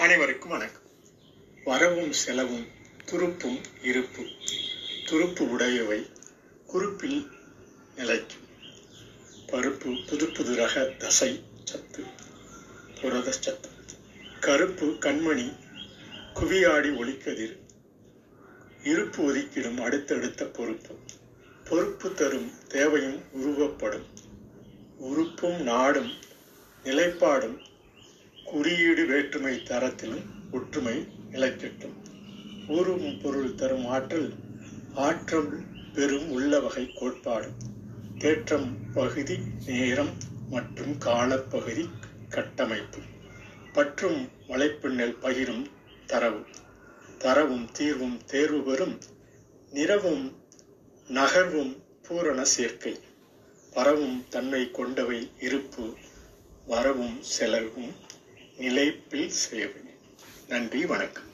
அனைவருக்கும் வணக்கம். வரவும் செலவும் துருப்பும் இருப்பு துருப்பு உடையவை குறிப்பில் நிலைக்கும். பருப்பு புது புது ரக தசை சத்து புரத சத்து. கருப்பு கண்மணி குவியாடி ஒளிக்கதிர் இருப்பு ஒதுக்கிடும் அடுத்தடுத்த பொறுப்பு. பொறுப்பு தரும் தேவையும் உருவப்படும். உறுப்பும் நாடும் நிலைப்பாடும் குறியீடு வேற்றுமை தரத்திலும் ஒற்றுமை நிலைக்கட்டும் கூறும் பொருள் தரும் ஆற்றல் ஆற்றல் பெரும் உள்ள வகை கோட்பாடு. தேற்றம் பகுதி நேரம் மற்றும் காலப்பகுதி கட்டமைப்பு. பற்றும் வலைப்பின்னல் பகிரும் தரவு. தரவும் தீர்வும் தேர்வு பெறும் நிறவும் நகர்வும் பூரண சேர்க்கை. பரவும் தன்மை கொண்டவை இருப்பு வரவும் செலவும் நிலைப்பில் சேவை நன்றி வணக்கம்.